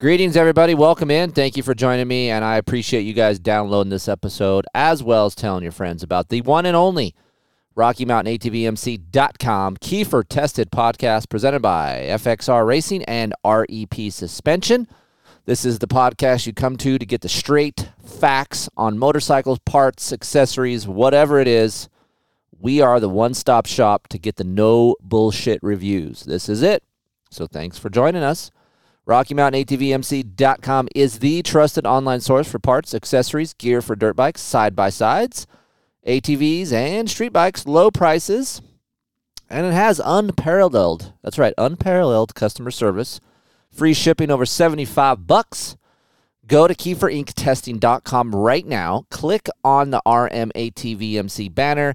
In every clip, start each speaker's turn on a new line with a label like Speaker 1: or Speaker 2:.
Speaker 1: Greetings, everybody. Welcome in. Thank you for joining me, and I appreciate you guys downloading this episode as well as telling your friends about the one and only Rocky Mountain ATVMC.com Keefer Tested podcast presented by FXR Racing and REP Suspension. This is the podcast you come to to get the straight facts on motorcycles, parts, accessories, whatever it is. We are the one stop shop to get the no bullshit reviews. This is it. So thanks for joining us. RockyMountainATVMC.com is the trusted online source for parts, accessories, gear for dirt bikes, side by sides, ATVs, and street bikes, low prices. And it has unparalleled, that's right, unparalleled customer service, free shipping over 75 bucks. Go to KeeferIncTesting.com right now, click on the RMATVMC banner,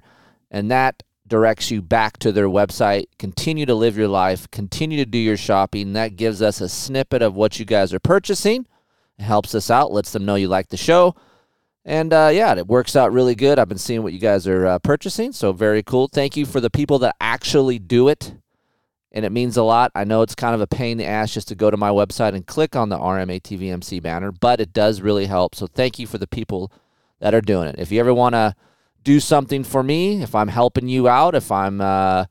Speaker 1: and that directs you back to their website. Continue to live your life, continue to do your shopping. That gives us a snippet of what you guys are purchasing. It helps us out, lets them know you like the show. And uh, yeah, it works out really good. I've been seeing what you guys are uh, purchasing, so very cool. Thank you for the people that actually do it, and it means a lot. I know it's kind of a pain in the ass just to go to my website and click on the RMATVMC banner, but it does really help. So thank you for the people that are doing it. If you ever want to do something for me, if I'm helping you out, if I'm uh,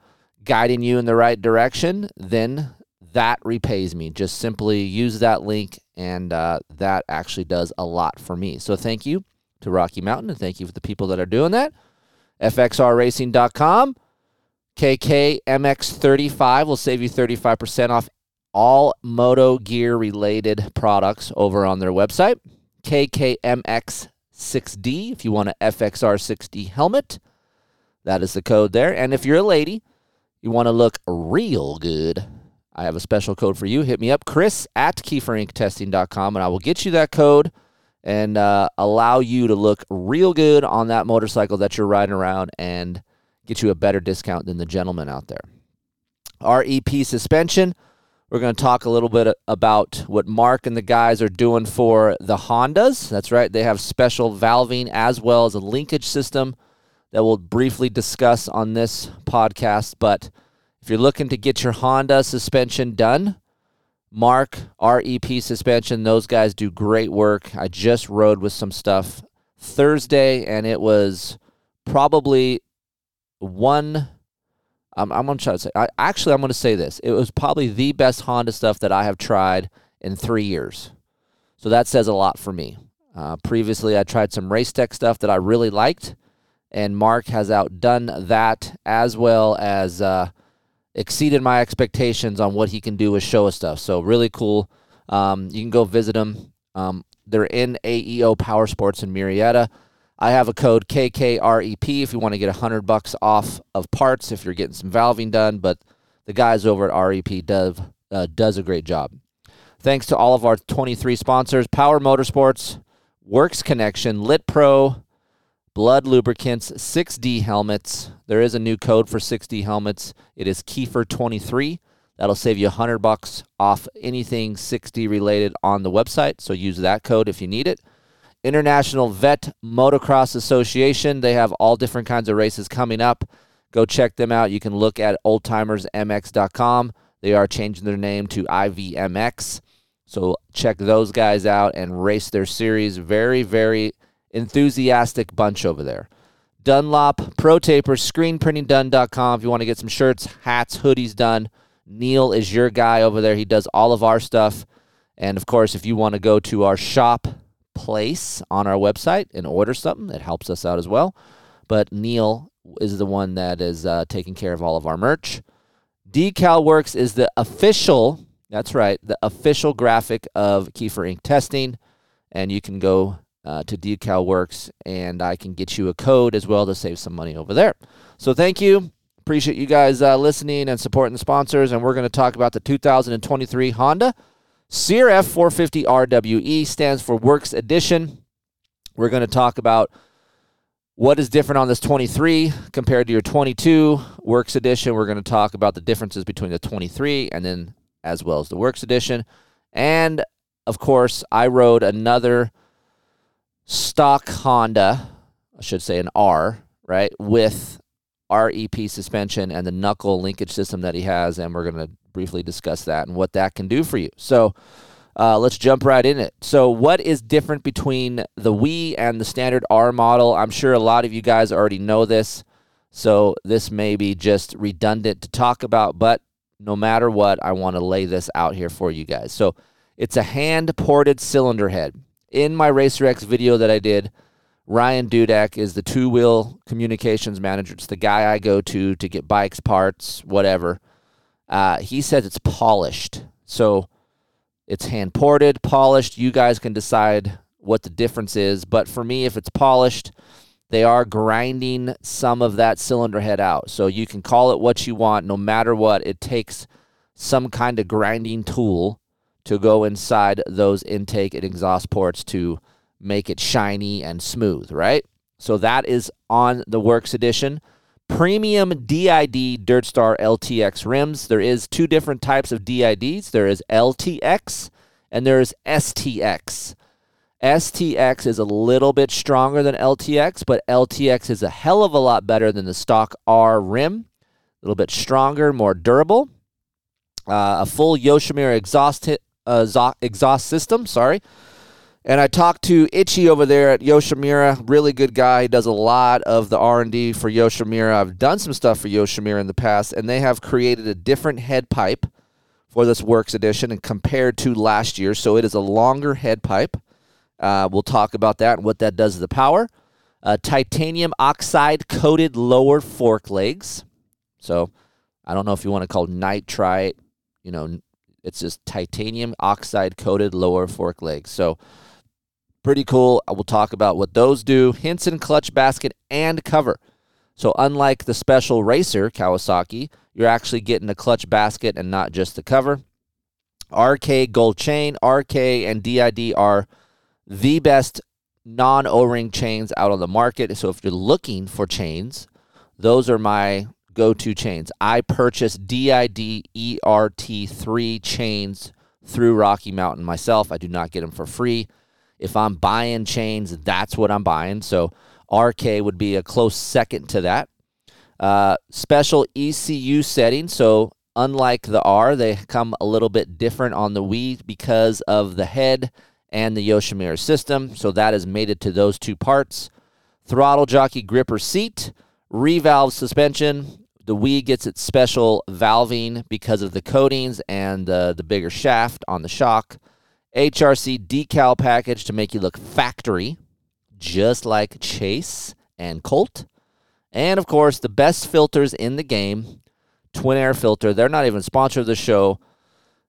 Speaker 1: guiding you in the right direction, then that repays me. Just simply use that link, and uh, that actually does a lot for me. So thank you to Rocky Mountain, and thank you for the people that are doing that. FXRRacing.com, KKMX35 will save you 35% off all Moto Gear related products over on their website. KKMX 6D if you want an FXR 6D helmet. That is the code there. And if you're a lady, you want to look real good, I have a special code for you. Hit me up, Kris at KeeferIncTesting.com, and I will get you that code and uh, allow you to look real good on that motorcycle that you're riding around and get you a better discount than the gentleman out there. REP suspension. We're going to talk a little bit about what Mark and the guys are doing for the Hondas. That's right, they have special valving as well as a linkage system that we'll briefly discuss on this podcast. But if you're looking to get your Honda suspension done, Mark, REP suspension, those guys do great work. I just rode with some stuff Thursday, and it was probably one I'm, I'm to try to say, I, actually, I'm to say this. It was probably the best Honda stuff that I have tried in three years. So that says a lot for me. Uh, previously, I tried some race tech stuff that I really liked, and Mark has outdone that as well as uh, exceeded my expectations on what he can do with Showa stuff. So, really cool. Um, you can go visit them. Um, they're in AEO Power Sports in Murrieta. I have a code KKREP if you want to get 100 bucks off of parts if you're getting some valving done, but the guys over at REP does, uh, does a great job. Thanks to all of our 23 sponsors Power Motorsports, Works Connection, Lit Pro, Blood Lubricants, 6D helmets. There is a new code for 6D helmets. It is Keefer23. That'll save you 100 bucks off anything 6D related on the website, so use that code if you need it. International Vet Motocross Association. They have all different kinds of races coming up. Go check them out. You can look at oldtimersmx.com. They are changing their name to IVMX. So check those guys out and race their series. Very, very enthusiastic bunch over there. Dunlop Pro Taper, screenprintingdone.com. If you want to get some shirts, hats, hoodies done, Neil is your guy over there. He does all of our stuff. And of course, if you want to go to our shop, place on our website and order something. It helps us out as well. But Neil is the one that is uh, taking care of all of our merch. Decal Works is the official, that's right, the official graphic of Keefer Inc testing. And you can go uh, to Decal Works and I can get you a code as well to save some money over there. So thank you Appreciate you guys uh, listening and supporting the sponsors. And we're going to talk about the 2023 Honda CRF 450 RWE stands for Works Edition. We're going to talk about what is different on this 23 compared to your 22 Works Edition. We're going to talk about the differences between the 23 and then as well as the Works Edition. And of course, I rode another stock Honda, I should say an R, right, with REP suspension and the knuckle linkage system that he has. And we're going to briefly discuss that and what that can do for you. So, uh, let's jump right in it. So, what is different between the WE and the standard R model? I'm sure a lot of you guys already know this, so this may be just redundant to talk about, but no matter what, I want to lay this out here for you guys. So, it's a hand ported cylinder head. In my Racer X video that I did, Ryan Dudek is the two wheel communications manager. It's the guy I go to to get bikes, parts, whatever. Uh, he says it's polished. So, it's hand ported, polished. You guys can decide what the difference is. But for me, if it's polished, they are grinding some of that cylinder head out. So you can call it what you want, no matter what. It takes some kind of grinding tool to go inside those intake and exhaust ports to make it shiny and smooth, right? So that is on the Works Edition premium DID Dirt Star LTX rims. There is two different types of DIDs. There is LTX and there is STX. STX is a little bit stronger than LTX, but LTX is a hell of a lot better than the stock R rim. A little bit stronger, more durable. Uh, a full Yoshimura exhaust hit, uh, exhaust system. Sorry, and I talked to Itchy over there at Yoshimura, really good guy. He does a lot of the R&D for Yoshimura. I've done some stuff for Yoshimura in the past, and they have created a different head pipe for this Works Edition and compared to last year. So it is a longer head pipe. Uh, we'll talk about that and what that does to the power. Uh, titanium oxide coated lower fork legs. So I don't know if you want to call nitrite, you know, it's just titanium oxide coated lower fork legs. So Pretty cool. I will talk about what those do. Hinson clutch basket and cover. So unlike the special racer Kawasaki, you're actually getting the clutch basket and not just the cover. RK gold chain, RK and DID are the best non O-ring chains out on the market. So if you're looking for chains, those are my go-to chains. I purchased DID ERT3 chains through Rocky Mountain myself. I do not get them for free. If I'm buying chains, that's what I'm buying. So RK would be a close second to that. Uh, special ECU setting. So unlike the R, they come a little bit different on the WE because of the head and the Yoshimura system. So that is mated to those two parts. Throttle jockey gripper seat, revalve suspension. The WE gets its special valving because of the coatings and uh, the bigger shaft on the shock. HRC decal package to make you look factory, just like Chase and Colt. And of course, the best filters in the game, Twin Air Filter. They're not even sponsor of the show.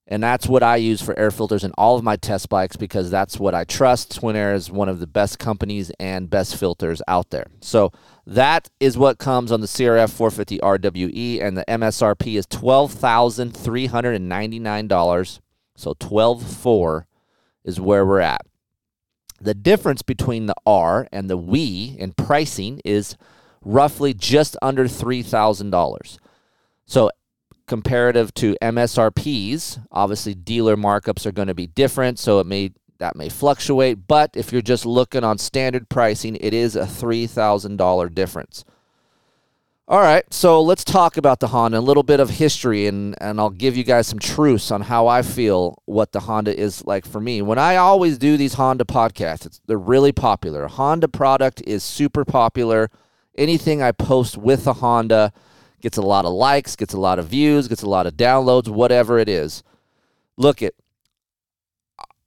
Speaker 1: And that's what I use for air filters in all of my test bikes because that's what I trust. Twin Air is one of the best companies and best filters out there. So that is what comes on the CRF 450 RWE, and the MSRP is $12,399. So 12.4 is where we're at. The difference between the R and the WE in pricing is roughly just under $3,000. So, comparative to MSRPs, obviously dealer markups are going to be different, so it may that may fluctuate, but if you're just looking on standard pricing, it is a $3,000 difference. All right, so let's talk about the Honda, a little bit of history, and, and I'll give you guys some truths on how I feel what the Honda is like for me. When I always do these Honda podcasts, they're really popular. Honda product is super popular. Anything I post with a Honda gets a lot of likes, gets a lot of views, gets a lot of downloads, whatever it is. Look at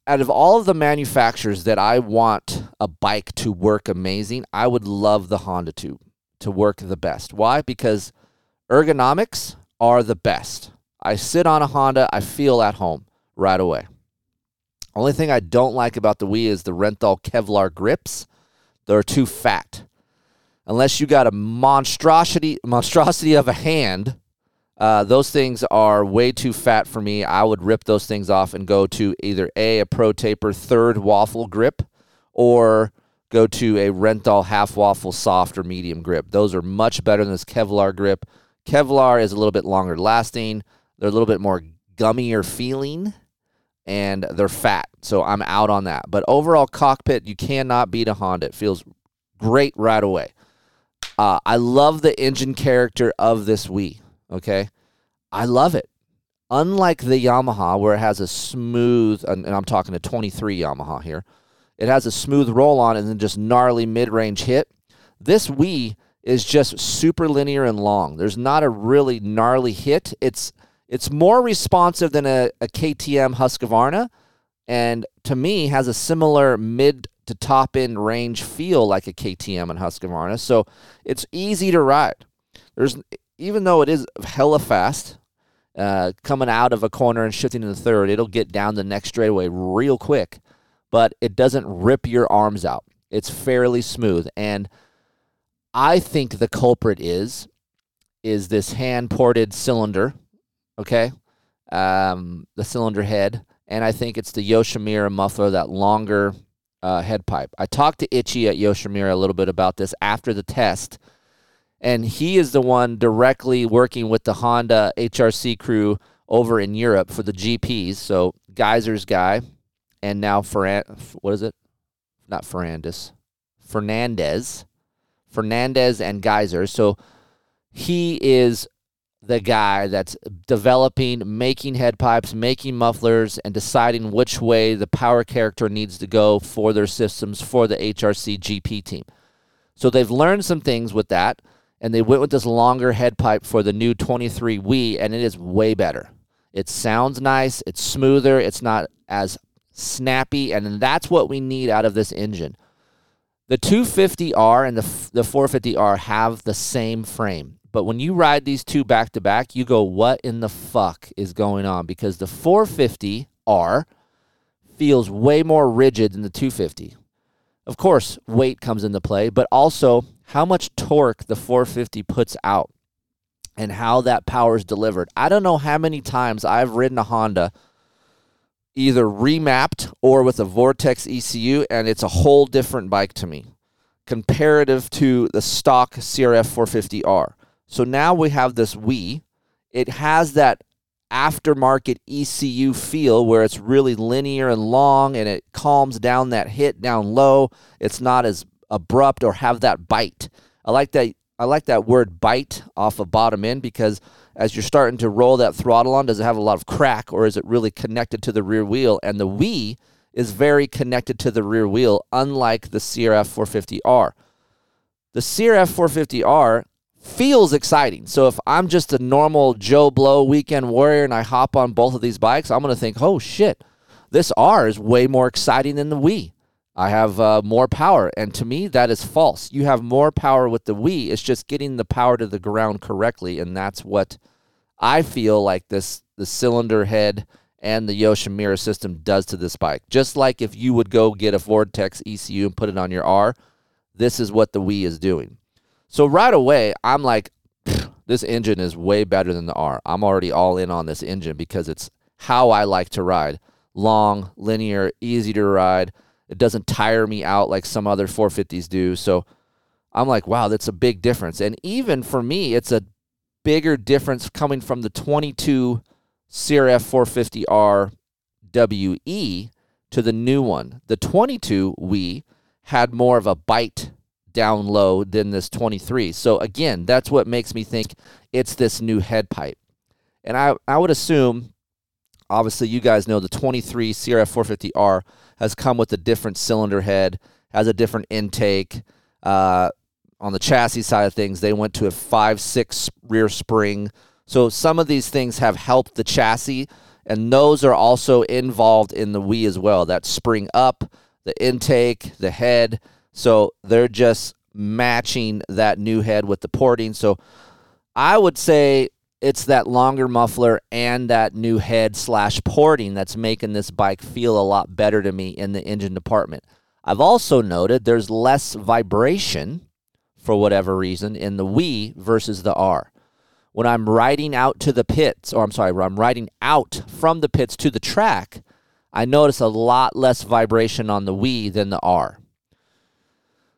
Speaker 1: out of all of the manufacturers that I want a bike to work amazing, I would love the Honda to to work the best. Why? Because ergonomics are the best. I sit on a Honda, I feel at home right away. Only thing I don't like about the WE is the Renthal Kevlar grips. They're too fat. unless you got a monstrosity monstrosity of a hand, uh, those things are way too fat for me. I would rip those things off and go to either a a Pro Taper third waffle grip, or go to a Renthal half waffle soft or medium grip. Those are much better than this Kevlar grip. Kevlar is a little bit longer lasting. They're a little bit more gummier feeling and they're fat. So I'm out on that. But overall cockpit, you cannot beat a Honda. It feels great right away. Uh, I love the engine character of this WE. Okay. I love it. Unlike the Yamaha, where it has a smooth, and I'm talking a 23 Yamaha here, it has a smooth roll on and then just gnarly mid range hit. This WE is just super linear and long. There's not a really gnarly hit. It's it's more responsive than a, a KTM Husqvarna, and to me has a similar mid to top end range feel like a KTM and Husqvarna. So it's easy to ride. There's even though it is hella fast, uh, coming out of a corner and shifting to the third, it'll get down the next straightaway real quick, but it doesn't rip your arms out. It's fairly smooth, and I think the culprit is is this hand ported cylinder okay? Um, the cylinder head, and I think it's the Yoshimura muffler, that longer uh, head pipe. I talked to Itchy at Yoshimura a little bit about this after the test, and he is the one directly working with the Honda HRC crew over in Europe for the GPs. So Gajser's guy, and now Ferran, what is it? Not Ferrandis, Fernandez, Fernandez and Gajser. So he is the guy that's developing, making head pipes, making mufflers, and deciding which way the power character needs to go for their systems for the HRC GP team. So they've learned some things with that, and they went with this longer head pipe for the new 23 WE, and it is way better. It sounds nice, it's smoother, it's not as snappy, and that's what we need out of this engine. The 250R and the, the 450R have the same frame. But when you ride these two back to back, you go, what in the fuck is going on? Because the 450R feels way more rigid than the 250. Of course, weight comes into play, but also how much torque the 450 puts out and how that power is delivered. I don't know how many times I've ridden a Honda either remapped or with a Vortex ECU, and it's a whole different bike to me comparative to the stock CRF 450R. So now we have this WE. It has that aftermarket ECU feel where it's really linear and long and it calms down that hit down low. It's not as abrupt or have that bite. I like that I like that word bite off of bottom end because as you're starting to roll that throttle on, does it have a lot of crack or is it really connected to the rear wheel? And the WE is very connected to the rear wheel, unlike the CRF 450R. The CRF 450R feels exciting. So if I'm just a normal Joe Blow weekend warrior and I hop on both of these bikes, I'm going to think, oh shit, this R is way more exciting than the WE. I have uh, more power. And to me, that is false. You have more power with the WE. It's just getting the power to the ground correctly. And that's what I feel like this the cylinder head and the Yoshimura system does to this bike. Just like if you would go get a Vortex ECU and put it on your R, this is what the WE is doing. So right away, I'm like, this engine is way better than the R. I'm already all in on this engine because it's how I like to ride. Long, linear, easy to ride. It doesn't tire me out like some other 450s do. So I'm like, wow, that's a big difference. And even for me, it's a bigger difference coming from the 22 CRF 450R WE to the new one. The 22 we had more of a bite down low than this 23. So again, that's what makes me think it's this new head pipe. And I, I would assume, obviously, you guys know the 23 CRF 450R has come with a different cylinder head, has a different intake. Uh, on the chassis side of things, they went to a 5 6 rear spring. So some of these things have helped the chassis, and those are also involved in the WE as well. That spring up, the intake, the head. So they're just matching that new head with the porting. So I would say it's that longer muffler and that new head slash porting that's making this bike feel a lot better to me in the engine department. I've also noted there's less vibration for whatever reason in the we versus the r when i'm riding out to the pits or i'm sorry when i'm riding out from the pits to the track i notice a lot less vibration on the we than the r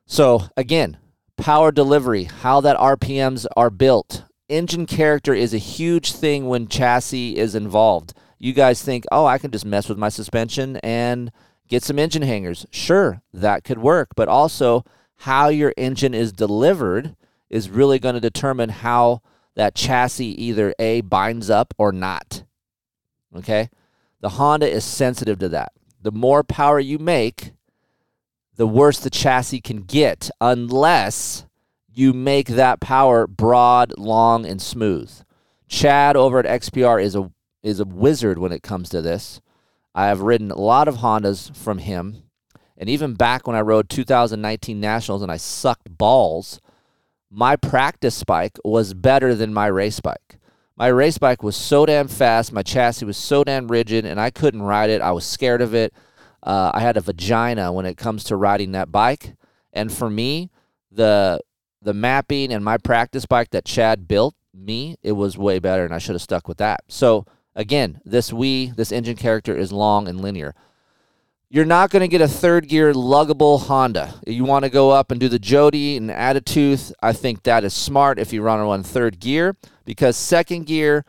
Speaker 1: so again power delivery how that rpms are built engine character is a huge thing when chassis is involved you guys think, oh, I can just mess with my suspension and get some engine hangers. Sure, that could work. But also, how your engine is delivered is really going to determine how that chassis either A binds up or not. Okay? The Honda is sensitive to that. The more power you make, the worse the chassis can get unless you make that power broad, long, and smooth. Chad over at XPR is a is a wizard when it comes to this. I have ridden a lot of Hondas from him. And even back when I rode 2019 Nationals and I sucked balls, my practice bike was better than my race bike. My race bike was so damn fast, my chassis was so damn rigid, and I couldn't ride it. I was scared of it. Uh, I had a vagina when it comes to riding that bike. And for me, the the mapping and my practice bike that Chad built me, it was way better, and I should have stuck with that. So Again, this we, this engine character is long and linear. You're not going to get a third gear luggable Honda. You want to go up and do the Jody and add a tooth. I think that is smart if you run on third gear because second gear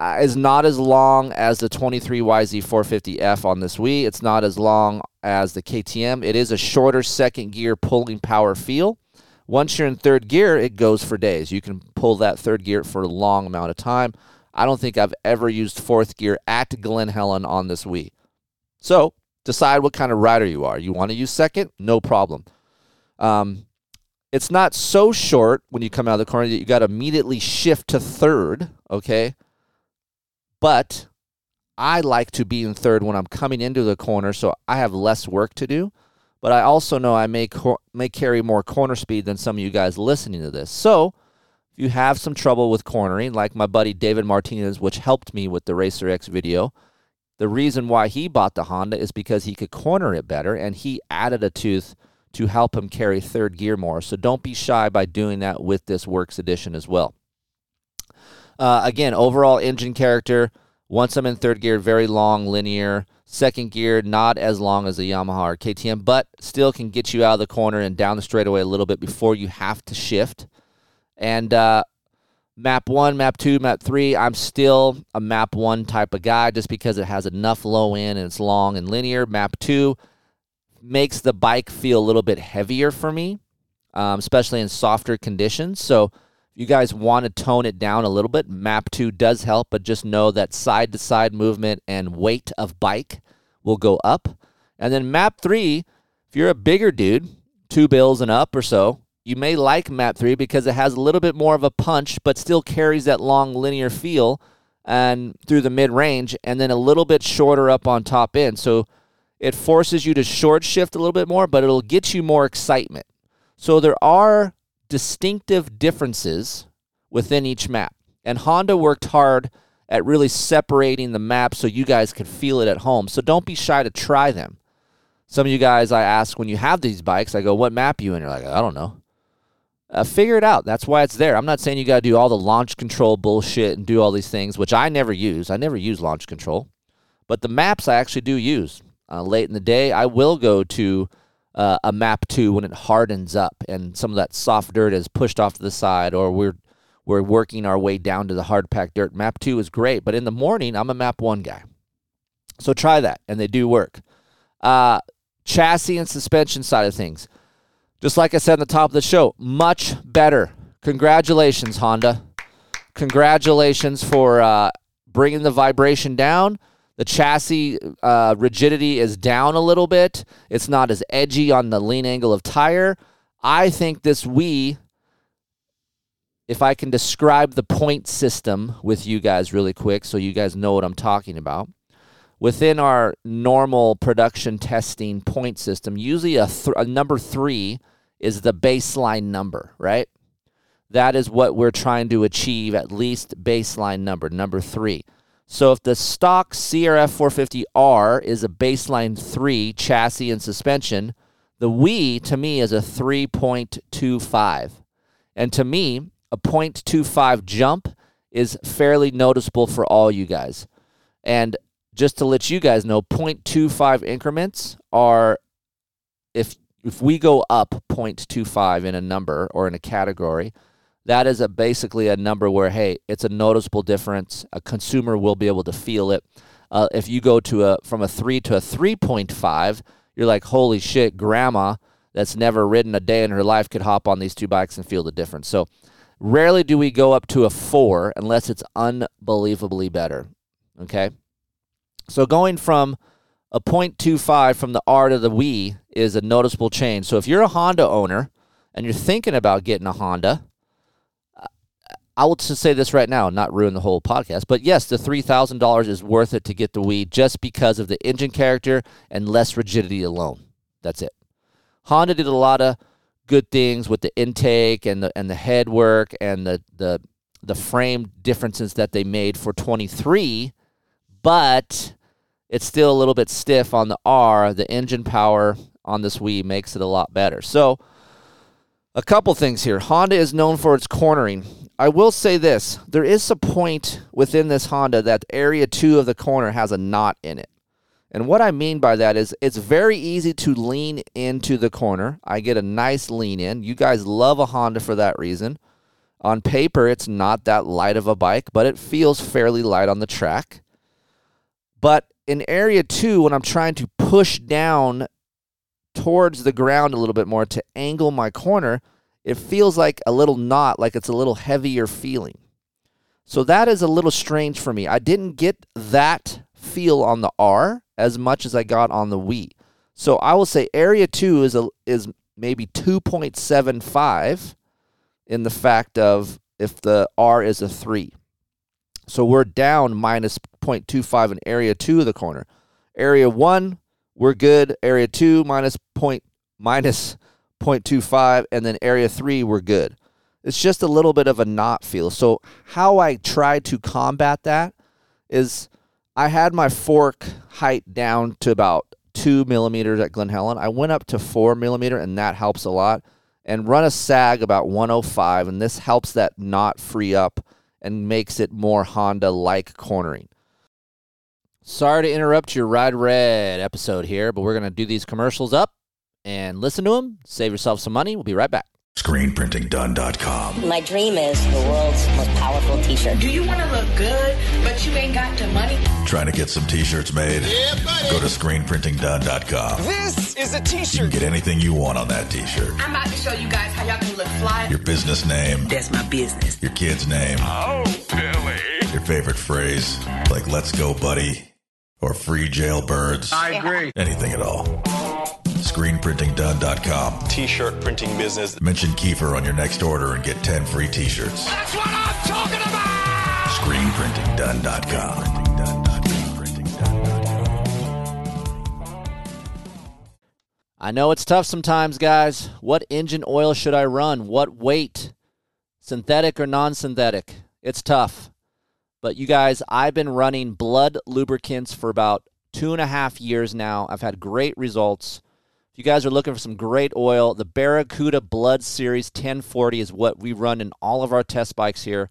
Speaker 1: uh, is not as long as the 23YZ450F on this WE. It's not as long as the KTM. It is a shorter second gear pulling power feel. Once you're in third gear, it goes for days. You can pull that third gear for a long amount of time. I don't think I've ever used fourth gear at Glen Helen on this WE. So decide what kind of rider you are. You want to use second? No problem. Um, it's not so short when you come out of the corner that you got to immediately shift to third, okay? But I like to be in third when I'm coming into the corner, so I have less work to do. But I also know I may, cor- may carry more corner speed than some of you guys listening to this. So if you have some trouble with cornering, like my buddy David Martinez, which helped me with the Racer X video, the reason why he bought the Honda is because he could corner it better and he added a tooth to help him carry third gear more. So don't be shy by doing that with this Works Edition as well. Uh, again, overall engine character, once I'm in third gear, very long, linear. Second gear, not as long as the Yamaha or KTM, but still can get you out of the corner and down the straightaway a little bit before you have to shift. And uh, map one, map two, map three, I'm still a map one type of guy just because it has enough low end and it's long and linear. Map two makes the bike feel a little bit heavier for me, um, especially in softer conditions. So you guys want to tone it down a little bit, map two does help, but just know that side to side movement and weight of bike will go up. And then map three, if you're a bigger dude, two bills and up or so, you may like Map 3 because it has a little bit more of a punch, but still carries that long linear feel and through the mid range, and then a little bit shorter up on top end. So it forces you to short shift a little bit more, but it'll get you more excitement. So there are distinctive differences within each map. And Honda worked hard at really separating the map so you guys could feel it at home. So don't be shy to try them. Some of you guys I ask when you have these bikes, I go, What map you in? You're like, I don't know. Uh, figure it out. That's why it's there. I'm not saying you got to do all the launch control bullshit and do all these things, which I never use. I never use launch control. But the maps I actually do use. Uh, late in the day, I will go to uh, a map 2 when it hardens up and some of that soft dirt is pushed off to the side or we're we're working our way down to the hard packed dirt. Map 2 is great, but in the morning, I'm a map 1 guy. So try that, and they do work. Uh, chassis and suspension side of things. Just like I said in the top of the show, much better. Congratulations, Honda. Congratulations for uh, bringing the vibration down. The chassis uh, rigidity is down a little bit. It's not as edgy on the lean angle of tire. I think this WE, if I can describe the point system with you guys really quick so you guys know what I'm talking about within our normal production testing point system, usually a, th- a, number three is the baseline number, right? That is what we're trying to achieve, at least baseline number, number three. So if the stock CRF 450R is a baseline three chassis and suspension, The WE to me is a 3.25. And to me, a 0.25 jump is fairly noticeable for all you guys. And just to let you guys know, 0.25 increments are if if we go up 0.25 in a number or in a category, that is a basically a number where hey, it's a noticeable difference. A consumer will be able to feel it. Uh, if you go to a from a three to a 3.5, you're like, holy shit, grandma that's never ridden a day in her life could hop on these two bikes and feel the difference. So rarely do we go up to a four unless it's unbelievably better. Okay. So going from a 0.25 from the R to the WE is a noticeable change. So if you're a Honda owner and you're thinking about getting a Honda, I will just say this right now, not ruin the whole podcast, but yes, the $3,000 is worth it to get the WE just because of the engine character and less rigidity alone. That's it. Honda did a lot of good things with the intake and the and the head work and the the the frame differences that they made for 23, but it's still a little bit stiff on the R. The engine power on this WE makes it a lot better. So, a couple things here. Honda is known for its cornering. I will say this there is a point within this Honda that area two of the corner has a knot in it. And what I mean by that is it's very easy to lean into the corner. I get a nice lean in. You guys love a Honda for that reason. On paper, it's not that light of a bike, but it feels fairly light on the track. But in area two, when I'm trying to push down towards the ground a little bit more to angle my corner, it feels like a little knot, like it's a little heavier feeling. So that is a little strange for me. I didn't get that feel on the R as much as I got on the WE. So I will say area 2 is a is maybe 2.75 in the fact of if the R is a 3. So we're down minus 0.25 in area 2 of the corner. Area 1, we're good. Area 2 minus point minus 0.25 and then area 3 we're good. It's just a little bit of a knot feel. So how I try to combat that is I had my fork height down to about two millimeters at Glen Helen. I went up to four millimeter and that helps a lot. And run a sag about 105 and this helps that knot free up and makes it more Honda like cornering. Sorry to interrupt your Ride Red episode here, but we're going to do these commercials up and listen to them. Save yourself some money. We'll be right back.
Speaker 2: ScreenPrintingDone.com.
Speaker 3: My dream is the world's most powerful t-shirt.
Speaker 4: Do you want to look good, but you ain't got the money?
Speaker 2: Trying to get some t-shirts made?
Speaker 5: Yeah, buddy.
Speaker 2: Go to ScreenPrintingDone.com.
Speaker 5: This is a t shirt.
Speaker 2: You can get anything you want on that t-shirt.
Speaker 4: I'm about to show you guys how y'all can look fly.
Speaker 2: Your business name,
Speaker 4: That's my business.
Speaker 2: your kid's name,
Speaker 5: Oh, Billy.
Speaker 2: your favorite phrase, like let's go buddy, or free jailbirds.
Speaker 5: I agree.
Speaker 2: Anything at all. ScreenPrintingDone.com.
Speaker 6: t-shirt printing business.
Speaker 2: Mention Keefer on your next order and get 10 free t-shirts.
Speaker 5: That's what I'm talking about.
Speaker 2: ScreenPrintingDone.com.
Speaker 1: I know it's tough sometimes, guys. What engine oil should I run? What weight? Synthetic or non synthetic? It's tough. But you guys, I've been running blood lubricants for about two and a half years now. I've had great results. If you guys are looking for some great oil, the Barracuda Blood Series 1040 is what we run in all of our test bikes here.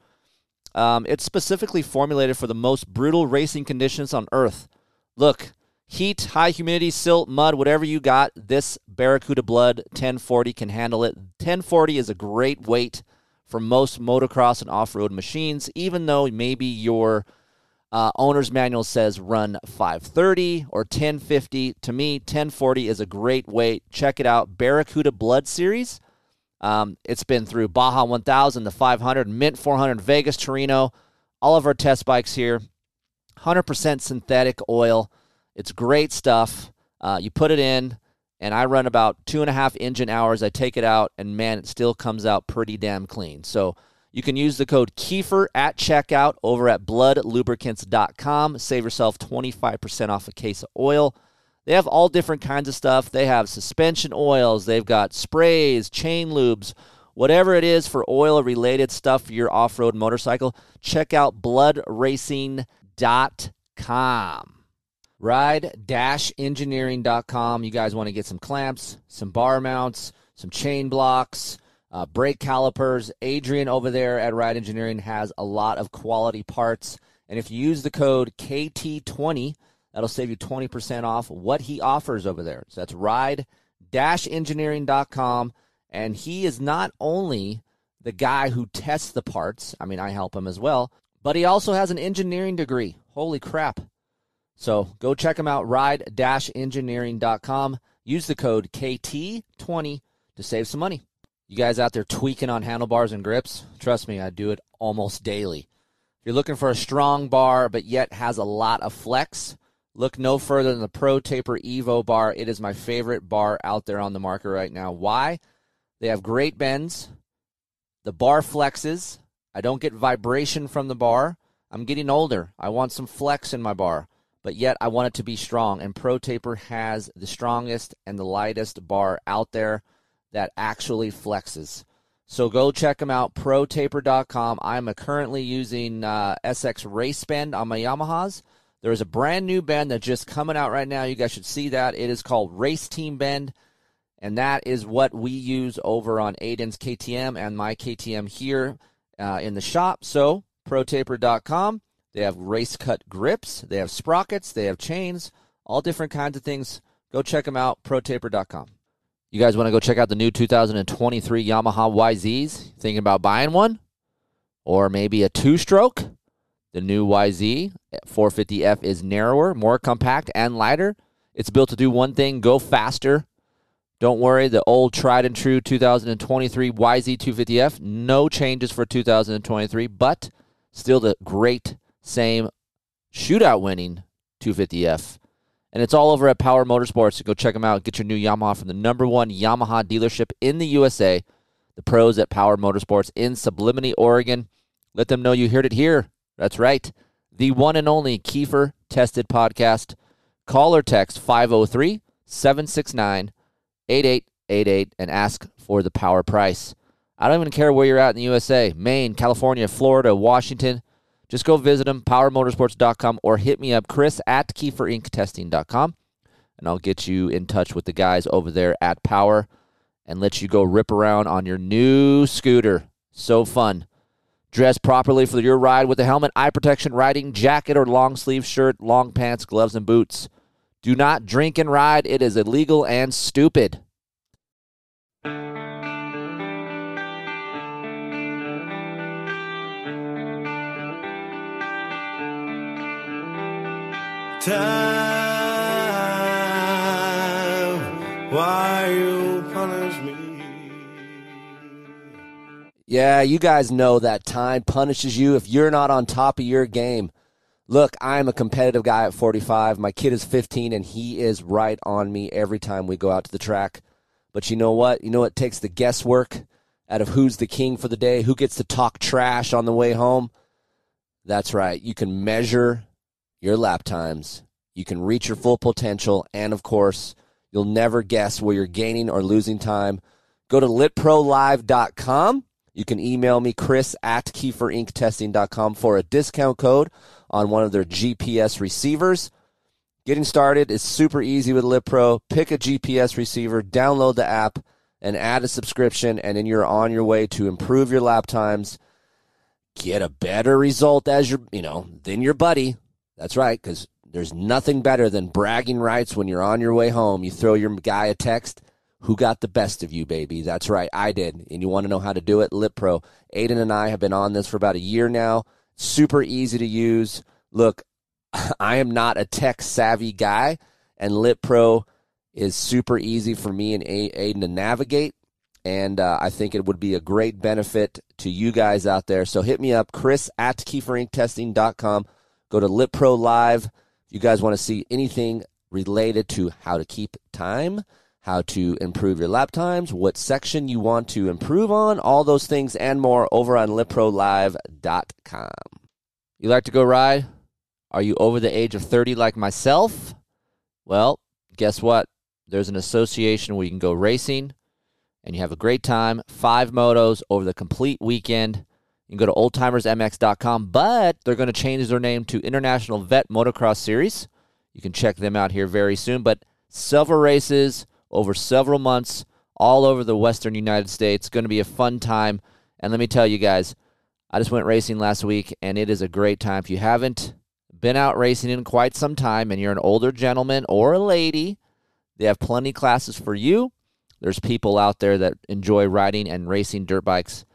Speaker 1: Um, it's specifically formulated for the most brutal racing conditions on Earth. Look, heat, high humidity, silt, mud, whatever you got, this Barracuda Blood 1040 can handle it. 1040 is a great weight for most motocross and off road machines, even though maybe your uh, owner's manual says run 530 or 1050. To me, 1040 is a great weight. Check it out. Barracuda Blood Series. Um, it's been through Baja 1000, the 500, Mint 400, Vegas, to Reno, all of our test bikes here. 100% synthetic oil. It's great stuff. Uh, you put it in, and I run about two and a half engine hours. I take it out, and man, it still comes out pretty damn clean. So you can use the code Keefer at checkout over at bloodlubricants.com. Save yourself 25% off a case of oil. They have all different kinds of stuff. They have suspension oils, they've got sprays, chain lubes, whatever it is for oil related stuff for your off road motorcycle. Check out bloodracing.com. ride-engineering.com. You guys want to get some clamps, some bar mounts, some chain blocks, uh, brake calipers. Adrian over there at Ride Engineering has a lot of quality parts. And if you use the code KT20, that'll save you 20% off what he offers over there. So that's ride-engineering.com. And he is not only the guy who tests the parts, I mean, I help him as well, but he also has an engineering degree. Holy crap. So go check them out, ride-engineering.com. Use the code KT20 to save some money. You guys out there tweaking on handlebars and grips? Trust me, I do it almost daily. If you're looking for a strong bar but yet has a lot of flex, look no further than the Pro Taper Evo bar. It is my favorite bar out there on the market right now. Why? They have great bends. The bar flexes. I don't get vibration from the bar. I'm getting older. I want some flex in my bar, but yet I want it to be strong. And Pro Taper has the strongest and the lightest bar out there that actually flexes. So go check them out, protaper.com. I'm currently using uh, SX Race Bend on my Yamahas. There is a brand new bend that's just coming out right now. You guys should see that. It is called Race Team Bend, and that is what we use over on Aiden's KTM and my KTM here uh, in the shop. So, protaper.com. They have race cut grips, they have sprockets, they have chains, all different kinds of things. Go check them out, protaper.com. You guys want to go check out the new 2023 Yamaha YZs? Thinking about buying one? Or maybe a two stroke? The new YZ 450F eh, is narrower, more compact, and lighter. It's built to do one thing go faster. Don't worry, the old tried and true 2023 YZ 250F, no changes for 2023, but still the great same shootout winning 250F. And it's all over at Power Motorsports. Go check them out. Get your new Yamaha from the number one Yamaha dealership in the USA, the pros at Power Motorsports in Sublimity, Oregon. Let them know you heard it here. That's right. The one and only Keefer Tested Podcast. Call or text 503 769 8888 and ask for the power price. I don't even care where you're at in the USA Maine, California, Florida, Washington. Just go visit them, powermotorsports.com, or hit me up, Kris at KeeferIncTesting.com, and I'll get you in touch with the guys over there at Power and let you go rip around on your new scooter. So fun. Dress properly for your ride with a helmet, eye protection, riding jacket, or long sleeve shirt, long pants, gloves, and boots. Do not drink and ride. It is illegal and stupid.
Speaker 6: Time, why you punish me?
Speaker 7: Yeah, you guys know that time punishes you if you're not on top of your game. Look, I'm a competitive guy at 45. My kid is 15, and he is right on me every time we go out to the track. But you know what? You know what takes the guesswork out of who's the king for the day, who gets to talk trash on the way home? That's right. You can measure your lap times, you can reach your full potential, and of course, you'll never guess where you're gaining or losing time. Go to litprolive.com. You can email me, Kris at KeeferIncTesting.com for a discount code on one of their GPS receivers. Getting started is super easy with LitPro. Pick a GPS receiver, download the app, and add a subscription, and then you're on your way to improve your lap times, get a better result as your, you know, than your buddy. That's right, because there's nothing better than bragging rights when you're on your way home. You throw your guy a text. Who got the best of you, baby? That's right, I did. And you want to know how to do it? LitPro. Aiden and I have been on this for about a year now. Super easy to use. Look, I am not a tech savvy guy, and LitPro is super easy for me and Aiden to navigate. And uh, I think it would be a great benefit to you guys out there. So hit me up, Kris at KeeferIncTesting.com. Go to LitPro Live. If you guys want to see anything related to how to keep time, how to improve your lap times, what section you want to improve on, all those things and more over on LitProLive.com. You like to go ride? Are you over the age of 30 like myself? Well, guess what? There's an association where you can go racing and you have a great time. Five motos over the complete weekend. You can go to oldtimersmx.com, but they're going to change their name to International Vet Motocross Series.
Speaker 1: You can check them out here very soon. But several races over several months all over the western United States. Going to be a fun time. And let me tell you guys, I just went racing last week and it is a great time. If you haven't been out racing in quite some time and you're an older gentleman or a lady, they have plenty classes for you. There's people out there that enjoy riding and racing dirt bikes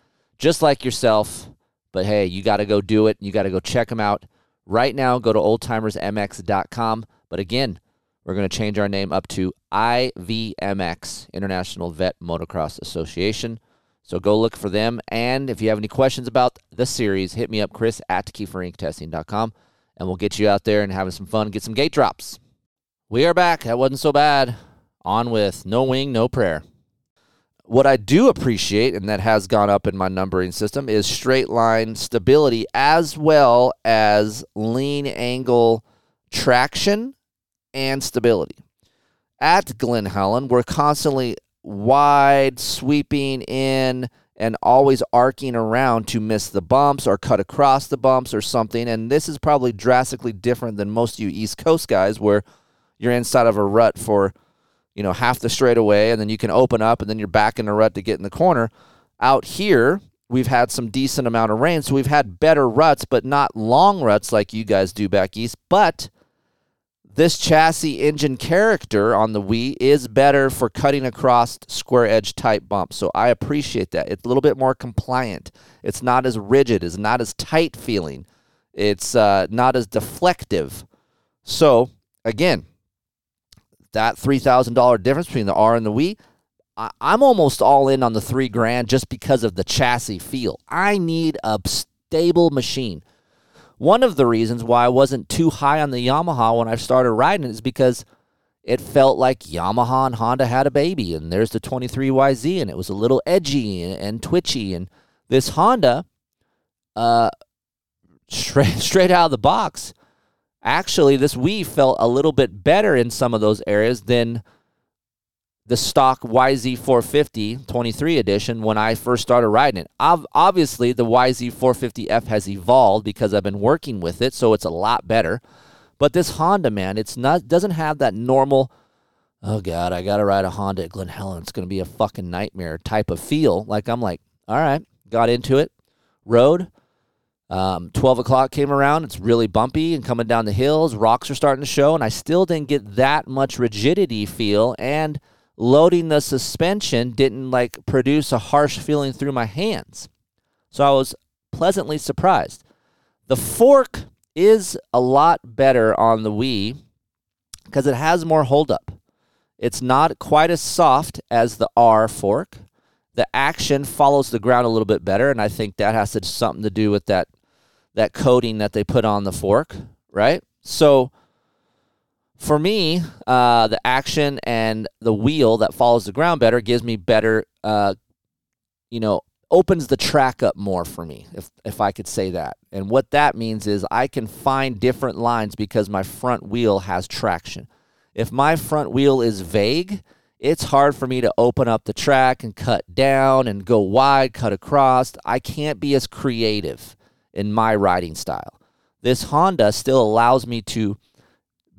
Speaker 1: just like yourself. But hey, you got to go do it. You got to go check them out. Right now, go to oldtimersmx.com. But again, we're going to change our name up to IVMX, International Vet Motocross Association. So go look for them. And if you have any questions about the series, hit me up, Kris at KeeferIncTesting.com, and we'll get you out there and having some fun, get some gate drops. We are back. That wasn't so bad. On with no wing, no prayer. What I do appreciate, and that has gone up in my numbering system, is straight line stability as well as lean angle traction and stability. At Glen Helen, we're constantly wide, sweeping in, and always arcing around to miss the bumps or cut across the bumps or something. And this is probably drastically different than most of you East Coast guys, where you're inside of a rut for, you know, half the straightaway, and then you can open up, and then you're back in the rut to get in the corner. Out here, we've had some decent amount of rain, so we've had better ruts, but not long ruts like you guys do back east. But this chassis engine character on the WE is better for cutting across square edge type bumps. So I appreciate that. It's a little bit more compliant. It's not as rigid. It's not as tight feeling. It's uh, not as deflective. So again, that three thousand dollar difference between the R and the WE, I- I'm almost all in on the three grand just because of the chassis feel. I need a stable machine. One of the reasons why I wasn't too high on the Yamaha when I started riding it is because it felt like Yamaha and Honda had a baby, and there's the 23YZ, and it was a little edgy and, and twitchy. And this Honda, uh, straight straight out of the box, actually, this WE felt a little bit better in some of those areas than the stock YZ450 23 edition when I first started riding it. Obviously, the YZ450F has evolved because I've been working with it, so it's a lot better. But this Honda, man, it's not doesn't have that normal. Oh God, I gotta ride a Honda at Glen Helen. It's gonna be a fucking nightmare type of feel. Like I'm like, all right, got into it, rode. Um, 12 o'clock came around. It's really bumpy and coming down the hills. Rocks are starting to show, and I still didn't get that much rigidity feel. And loading the suspension didn't like produce a harsh feeling through my hands. So I was pleasantly surprised. The fork is a lot better on the WE because it has more holdup. It's not quite as soft as the R fork. The action follows the ground a little bit better, and I think that has to, something to do with that that coating that they put on the fork, right? So for me, uh, the action and the wheel that follows the ground better gives me better, uh, you know, opens the track up more for me, if if I could say that. And what that means is I can find different lines because my front wheel has traction. If my front wheel is vague, it's hard for me to open up the track and cut down and go wide, cut across. I can't be as creative in my riding style. This Honda still allows me to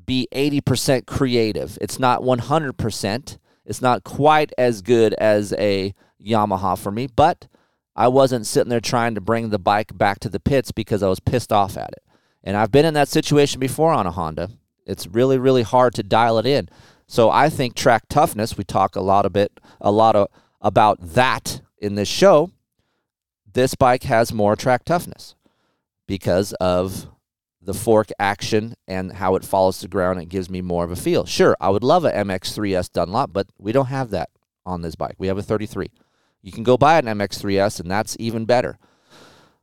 Speaker 1: be 80% creative. It's not 100%. It's not quite as good as a Yamaha for me, but I wasn't sitting there trying to bring the bike back to the pits because I was pissed off at it. And I've been in that situation before on a Honda. It's really, really hard to dial it in. So I think track toughness, we talk a lot a bit a lot of, about that in this show. This bike has more track toughness because of the fork action and how it follows the ground. It gives me more of a feel. Sure, I would love a MX3S Dunlop, but we don't have that on this bike. We have a 33. You can go buy an MX3S, and that's even better.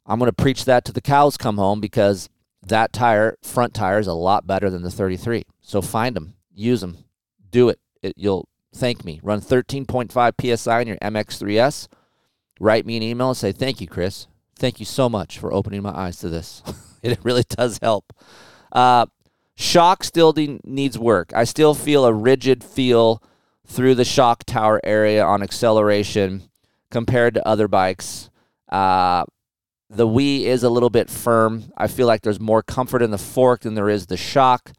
Speaker 1: I'm going to preach that to the cows come home because that tire, front tire, is a lot better than the 33. So find them, use them, do it. it you'll thank me. Run 13.5 psi in your MX3S. Write me an email and say, Thank you, Kris. Thank you so much for opening my eyes to this. it really does help. Uh, shock still de- needs work. I still feel a rigid feel through the shock tower area on acceleration compared to other bikes. Uh, the WE is a little bit firm. I feel like there's more comfort in the fork than there is the shock.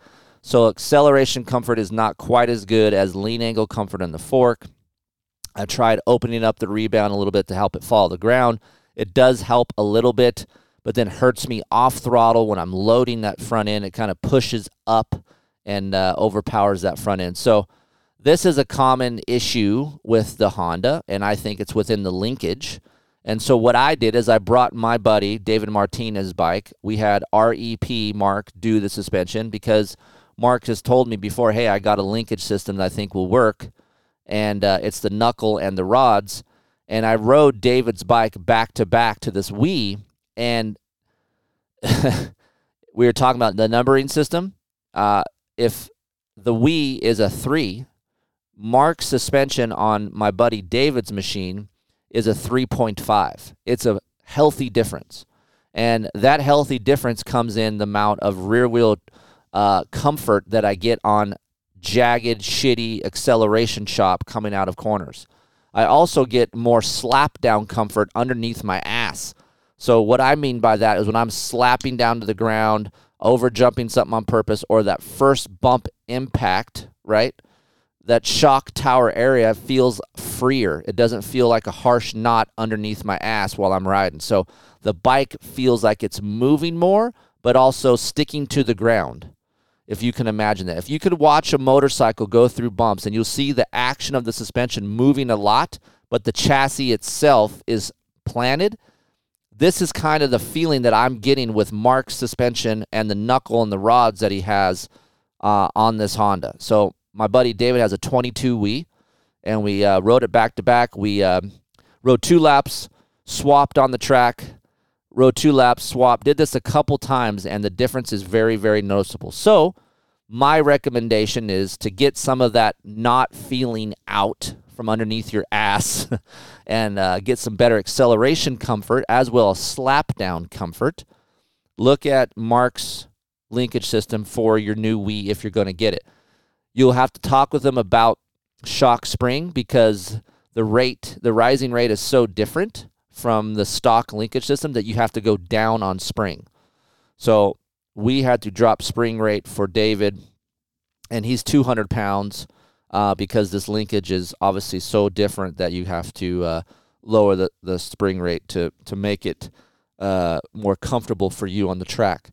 Speaker 1: So acceleration comfort is not quite as good as lean angle comfort in the fork. I tried opening up the rebound a little bit to help it fall to the ground. It does help a little bit, but then hurts me off throttle when I'm loading that front end. It kind of pushes up and uh, overpowers that front end. So this is a common issue with the Honda, and I think it's within the linkage. And so what I did is I brought my buddy David Martinez bike. We had REP Mark do the suspension because Mark has told me before, hey, I got a linkage system that I think will work, and uh, it's the knuckle and the rods. And I rode David's bike back to back to this WE, and we were talking about the numbering system. Uh, if the WE is a three, Mark's suspension on my buddy David's machine is a 3.5. It's a healthy difference. And that healthy difference comes in the amount of rear wheel uh, comfort that I get on jagged, shitty acceleration chop coming out of corners. I also get more slap down comfort underneath my ass. So, what I mean by that is when I'm slapping down to the ground, over jumping something on purpose, or that first bump impact, right? That shock tower area feels freer. It doesn't feel like a harsh knot underneath my ass while I'm riding. So, the bike feels like it's moving more, but also sticking to the ground if you can imagine that. If you could watch a motorcycle go through bumps and you'll see the action of the suspension moving a lot, but the chassis itself is planted, this is kind of the feeling that I'm getting with Mark's suspension and the knuckle and the rods that he has uh, on this Honda. So my buddy David has a 22 WE, and we uh, rode it back to back. We uh, rode two laps, swapped on the track, rode two lap swap. Did this a couple times, and the difference is very, very noticeable. So, my recommendation is to get some of that not feeling out from underneath your ass and uh, get some better acceleration comfort as well as slap down comfort. Look at Mark's linkage system for your new WE if you're going to get it. You'll have to talk with them about shock spring because the rate, the rising rate is so different from the stock linkage system that you have to go down on spring. So we had to drop spring rate for David, and he's 200 pounds uh, because this linkage is obviously so different that you have to uh, lower the, the spring rate to, to make it uh, more comfortable for you on the track.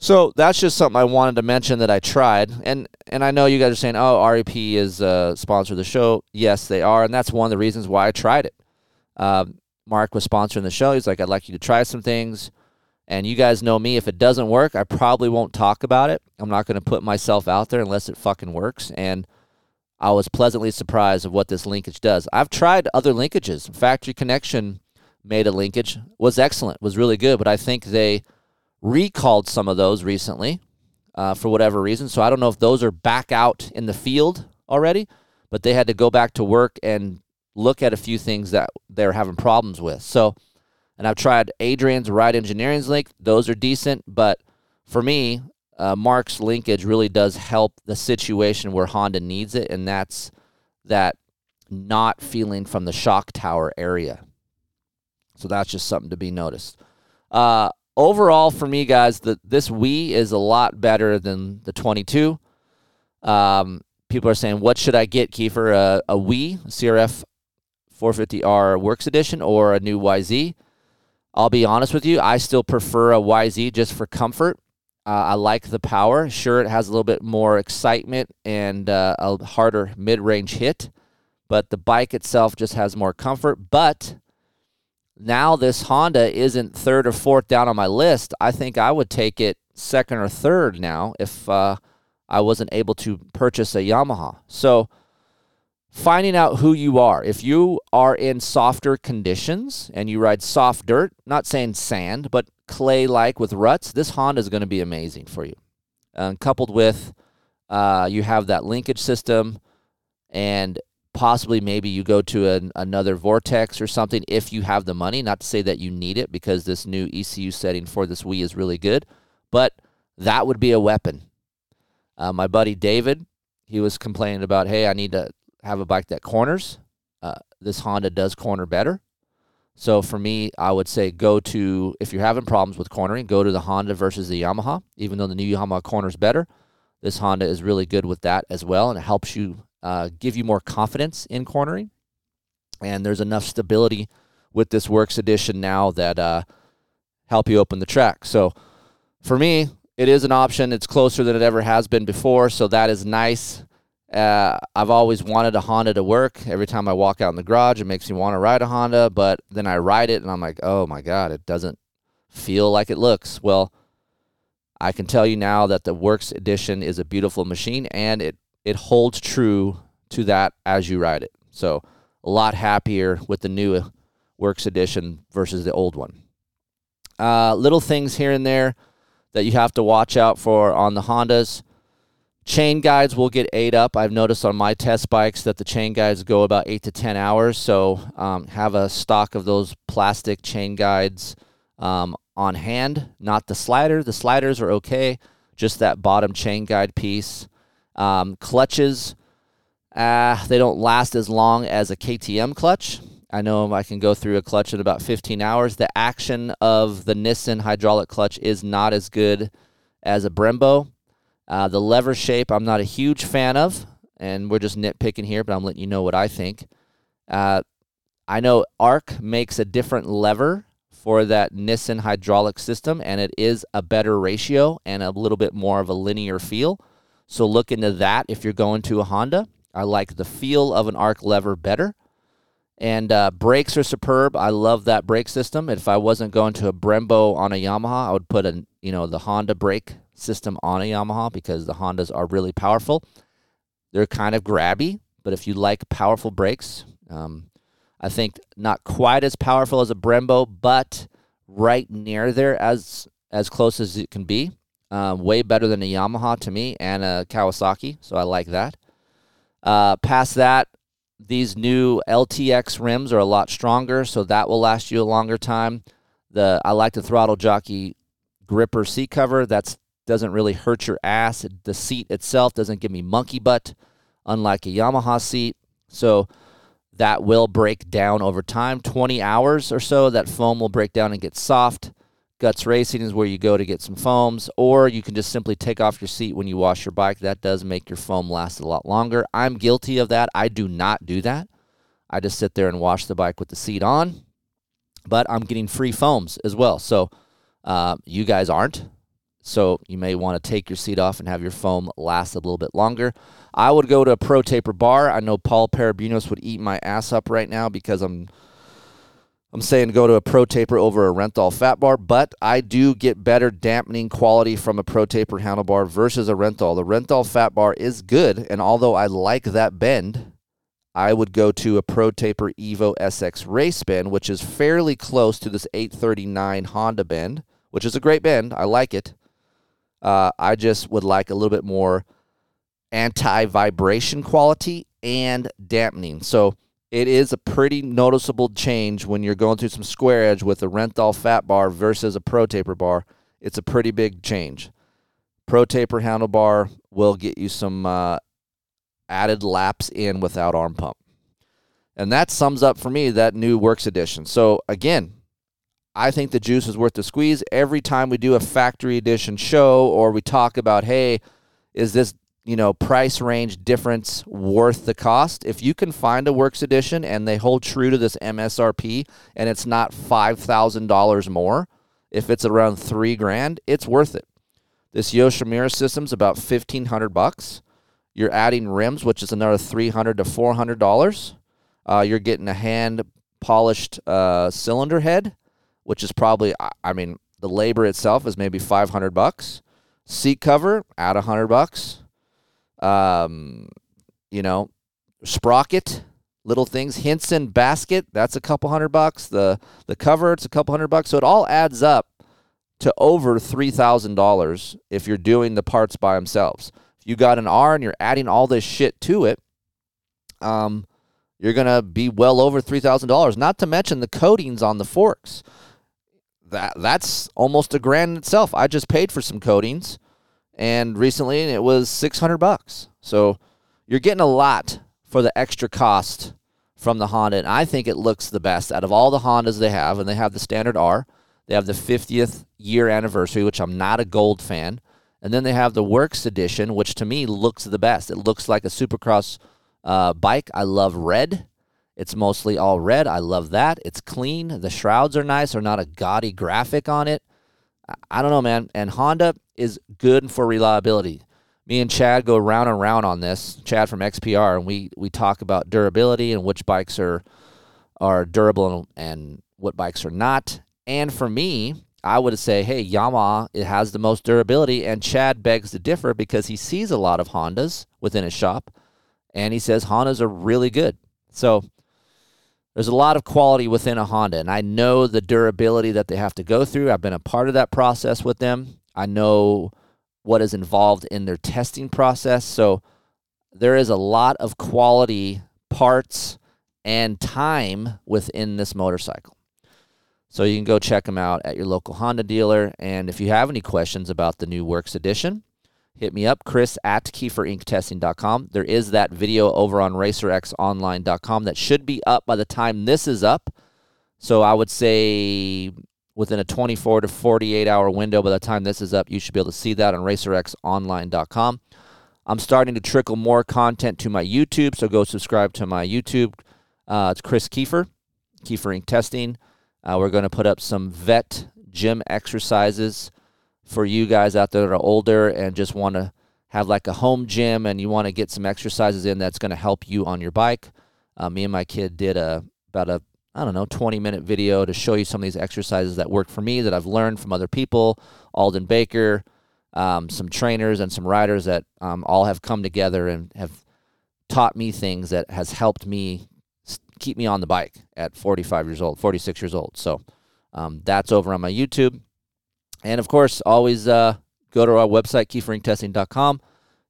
Speaker 1: So that's just something I wanted to mention that I tried, and and I know you guys are saying, "Oh, REP is a sponsor of the show." Yes, they are, and that's one of the reasons why I tried it. Um, Mark was sponsoring the show. He's like, I'd like you to try some things. And you guys know me. If it doesn't work, I probably won't talk about it. I'm not going to put myself out there unless it fucking works. And I was pleasantly surprised of what this linkage does. I've tried other linkages. Factory Connection made a linkage, was excellent, was really good, but I think they recalled some of those recently uh, for whatever reason. So I don't know if those are back out in the field already, but they had to go back to work and look at a few things that they're having problems with. So, and I've tried Adrian's Ride Engineering's link; those are decent, but for me, uh, Mark's linkage really does help the situation where Honda needs it, and that's that not feeling from the shock tower area. So that's just something to be noticed. Uh, overall, for me, guys, the, this WE is a lot better than the 22. Um, people are saying, "What should I get, Keefer? A WE CRF 450R Works Edition or a new YZ. I'll be honest with you, I still prefer a YZ just for comfort. Uh, I like the power. Sure, it has a little bit more excitement and uh, a harder mid range hit, but the bike itself just has more comfort. But now this Honda isn't third or fourth down on my list. I think I would take it second or third now if uh, I wasn't able to purchase a Yamaha. So, finding out who you are. If you are in softer conditions and you ride soft dirt, not saying sand, but clay like with ruts, this Honda is going to be amazing for you. Uh, coupled with uh, you have that linkage system and possibly maybe you go to an, another vortex or something if you have the money not to say that you need it because this new ecu setting for this WE is really good but that would be a weapon uh, my buddy david he was complaining about hey i need to have a bike that corners. Uh, this Honda does corner better. So for me, I would say go to if you're having problems with cornering, go to the Honda versus the Yamaha. Even though the new Yamaha corners better, This Honda is really good with that as well, and it helps you uh, give you more confidence in cornering. And there's enough stability with this Works Edition now that uh, help you open the track. So for me, it is an option. It's closer than it ever has been before, so that is nice. Uh, I've always wanted a Honda to work. Every time I walk out in the garage, it makes me want to ride a Honda, but then I ride it and I'm like, oh my God, it doesn't feel like it looks. Well, I can tell you now that the Works Edition is a beautiful machine and it, it holds true to that as you ride it. So a lot happier with the new Works Edition versus the old one. Uh, little things here and there that you have to watch out for on the Hondas. Chain guides will get ate up. I've noticed on my test bikes that the chain guides go about eight to 10 hours. So um, have a stock of those plastic chain guides um, on hand, not the slider. The sliders are okay, just that bottom chain guide piece. Um, clutches, uh, they don't last as long as a KTM clutch. I know I can go through a clutch in about 15 hours. The action of the Nissin hydraulic clutch is not as good as a Brembo. Uh, the lever shape, I'm not a huge fan of, and we're just nitpicking here, but I'm letting you know what I think. Uh, I know ARC makes a different lever for that Nissin hydraulic system, and it is a better ratio and a little bit more of a linear feel. So look into that if you're going to a Honda. I like the feel of an ARC lever better. And uh, brakes are superb. I love that brake system. If I wasn't going to a Brembo on a Yamaha, I would put a you know the Honda brake system on a Yamaha because the Hondas are really powerful. They're kind of grabby, but if you like powerful brakes, um, I think not quite as powerful as a Brembo, but right near there as as close as it can be. Um, way better than a Yamaha to me and a Kawasaki, so I like that. Uh, past that, these new LTX rims are a lot stronger, so that will last you a longer time. The I like the throttle jockey gripper seat cover. That doesn't really hurt your ass. The seat itself doesn't give me monkey butt, unlike a Yamaha seat. So that will break down over time. 20 hours or so, that foam will break down and get soft. Guts Racing is where you go to get some foams, or you can just simply take off your seat when you wash your bike. That does make your foam last a lot longer. I'm guilty of that. I do not do that. I just sit there and wash the bike with the seat on, but I'm getting free foams as well. So uh, you guys aren't. So you may want to take your seat off and have your foam last a little bit longer. I would go to a Pro Taper bar. I know Paul Parabinos would eat my ass up right now because I'm I'm saying go to a Pro Taper over a Renthal Fat Bar, but I do get better dampening quality from a Pro Taper handlebar versus a Renthal. The Renthal Fat Bar is good, and although I like that bend, I would go to a Pro Taper Evo SX Race bend, which is fairly close to this 839 Honda bend, which is a great bend. I like it. Uh, I just would like a little bit more anti vibration quality and dampening. So it is a pretty noticeable change when you're going through some square edge with a Renthal fat bar versus a Pro Taper bar. It's a pretty big change. Pro Taper handlebar will get you some uh, added laps in without arm pump. And that sums up for me that new Works Edition. So, again, I think the juice is worth the squeeze. Every time we do a factory edition show or we talk about, hey, is this you know, price range difference worth the cost. If you can find a Works Edition and they hold true to this MSRP and it's not $5,000 more, if it's around three grand, it's worth it. This Yoshimura system's about 1500 bucks. You're adding rims, which is another 300 to $400. Uh, you're getting a hand polished uh, cylinder head, which is probably, I mean, the labor itself is maybe 500 bucks. Seat cover, add 100 bucks um, you know, sprocket, little things. Hinson basket, that's a couple hundred bucks. The the cover, it's a couple hundred bucks. So it all adds up to over three thousand dollars if you're doing the parts by themselves. If you got an R and you're adding all this shit to it, um, you're gonna be well over three thousand dollars. Not to mention the coatings on the forks. That that's almost a grand itself. I just paid for some coatings and recently it was 600 bucks. So you're getting a lot for the extra cost from the Honda, and I think it looks the best out of all the Hondas they have, and they have the standard R. They have the 50th year anniversary, which I'm not a gold fan, And then they have the Works Edition, which to me looks the best. It looks like a Supercross uh, bike. I love red. It's mostly all red. I love that. It's clean. The shrouds are nice. They're not a gaudy graphic on it. I don't know, man. And Honda is good for reliability. Me and Chad go round and round on this. Chad from XPR, and we we talk about durability and which bikes are are durable and, and what bikes are not. And for me, I would say, hey, Yamaha it has the most durability, and Chad begs to differ because he sees a lot of Hondas within his shop, and he says Hondas are really good. So there's a lot of quality within a Honda, and I know the durability that they have to go through. I've been a part of that process with them. I know what is involved in their testing process. So there is a lot of quality parts and time within this motorcycle. So you can go check them out at your local Honda dealer. And if you have any questions about the new Works Edition, hit me up, Kris at KeeferIncTesting.com. There is that video over on RacerXOnline.com that should be up by the time this is up. So I would say within a 24 to 48 hour window by the time this is up, you should be able to see that on RacerXOnline.com. I'm starting to trickle more content to my YouTube, so go subscribe to my YouTube. Uh, it's Kris Keefer, Keefer Inc Testing. Uh, we're going to put up some vet gym exercises for you guys out there that are older and just want to have like a home gym and you want to get some exercises in that's going to help you on your bike. Uh, me and my kid did a about a I don't know 20 minute video to show you some of these exercises that work for me that I've learned from other people. Alden Baker, um, some trainers and some riders that um, all have come together and have taught me things that has helped me keep me on the bike at 45 years old, 46 years old. So um, that's over on my YouTube. And of course, always uh, go to our website, KeeferIncTesting.com.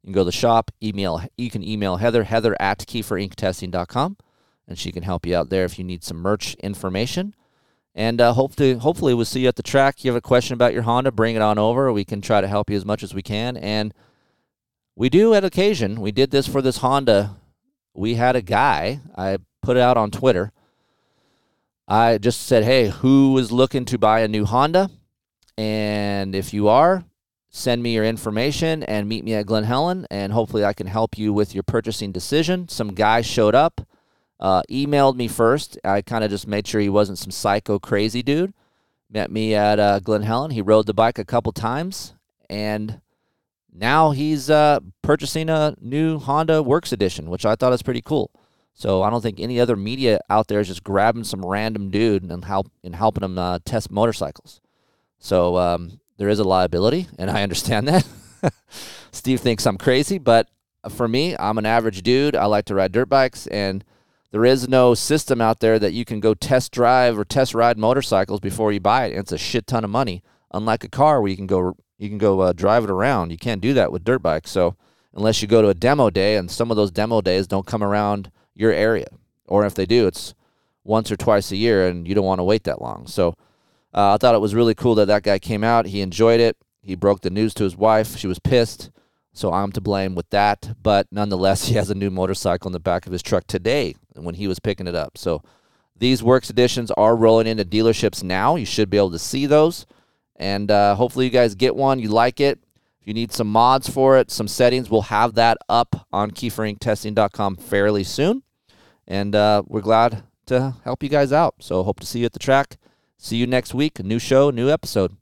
Speaker 1: You can go to the shop, email. You can email Heather, Heather at KeeferIncTesting.com, and she can help you out there if you need some merch information. And uh, hope to, hopefully, we'll see you at the track. You have a question about your Honda, bring it on over. We can try to help you as much as we can. And we do, at occasion, we did this for this Honda. We had a guy, I put it out on Twitter. I just said, hey, who is looking to buy a new Honda? And if you are, send me your information and meet me at Glen Helen, and hopefully I can help you with your purchasing decision. Some guy showed up, uh, emailed me first. I kind of just made sure he wasn't some psycho crazy dude. Met me at uh, Glen Helen. He rode the bike a couple times, and now he's uh, purchasing a new Honda Works Edition, which I thought was pretty cool. So I don't think any other media out there is just grabbing some random dude and help and helping him uh, test motorcycles. So um, there is a liability, and I understand that. Steve thinks I'm crazy, but for me, I'm an average dude. I like to ride dirt bikes, and there is no system out there that you can go test drive or test ride motorcycles before you buy it. And it's a shit ton of money. Unlike a car where you can go you can go uh, drive it around, you can't do that with dirt bikes. So unless you go to a demo day, and some of those demo days don't come around your area, or if they do, it's once or twice a year, and you don't want to wait that long. So uh, I thought it was really cool that that guy came out. He enjoyed it. He broke the news to his wife. She was pissed. So I'm to blame with that. But nonetheless, he has a new motorcycle in the back of his truck today when he was picking it up. So these Works editions are rolling into dealerships now. You should be able to see those. And uh, hopefully, you guys get one. You like it. If you need some mods for it, some settings, we'll have that up on KeeferIncTesting.com fairly soon. And uh, we're glad to help you guys out. So hope to see you at the track. See you next week. New show, new episode.